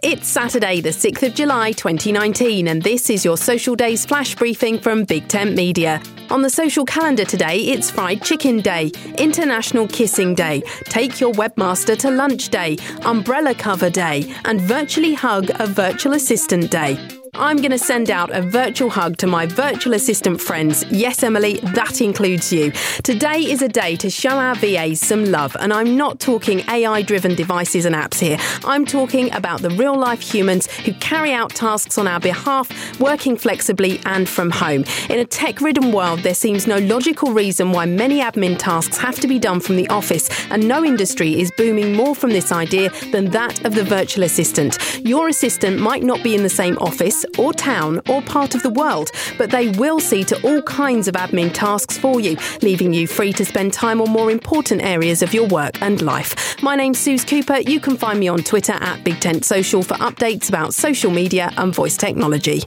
It's Saturday, the 6th of July 2019, and this is your Social Days flash briefing from Big Tent Media. On the social calendar today, it's Fried Chicken Day, International Kissing Day, Take Your Webmaster to Lunch Day, Umbrella Cover Day, and Virtually Hug a Virtual Assistant Day. I'm going to send out a virtual hug to my virtual assistant friends. Yes, Emily, that includes you. Today is a day to show our VAs some love, and I'm not talking AI driven devices and apps here. I'm talking about the real life humans who carry out tasks on our behalf, working flexibly and from home. In a tech ridden world, there seems no logical reason why many admin tasks have to be done from the office, and no industry is booming more from this idea than that of the virtual assistant. Your assistant might not be in the same office or town or part of the world, but they will see to all kinds of admin tasks for you, leaving you free to spend time on more important areas of your work and life. My name's Suze Cooper. You can find me on Twitter at Big Tent Social for updates about social media and voice technology.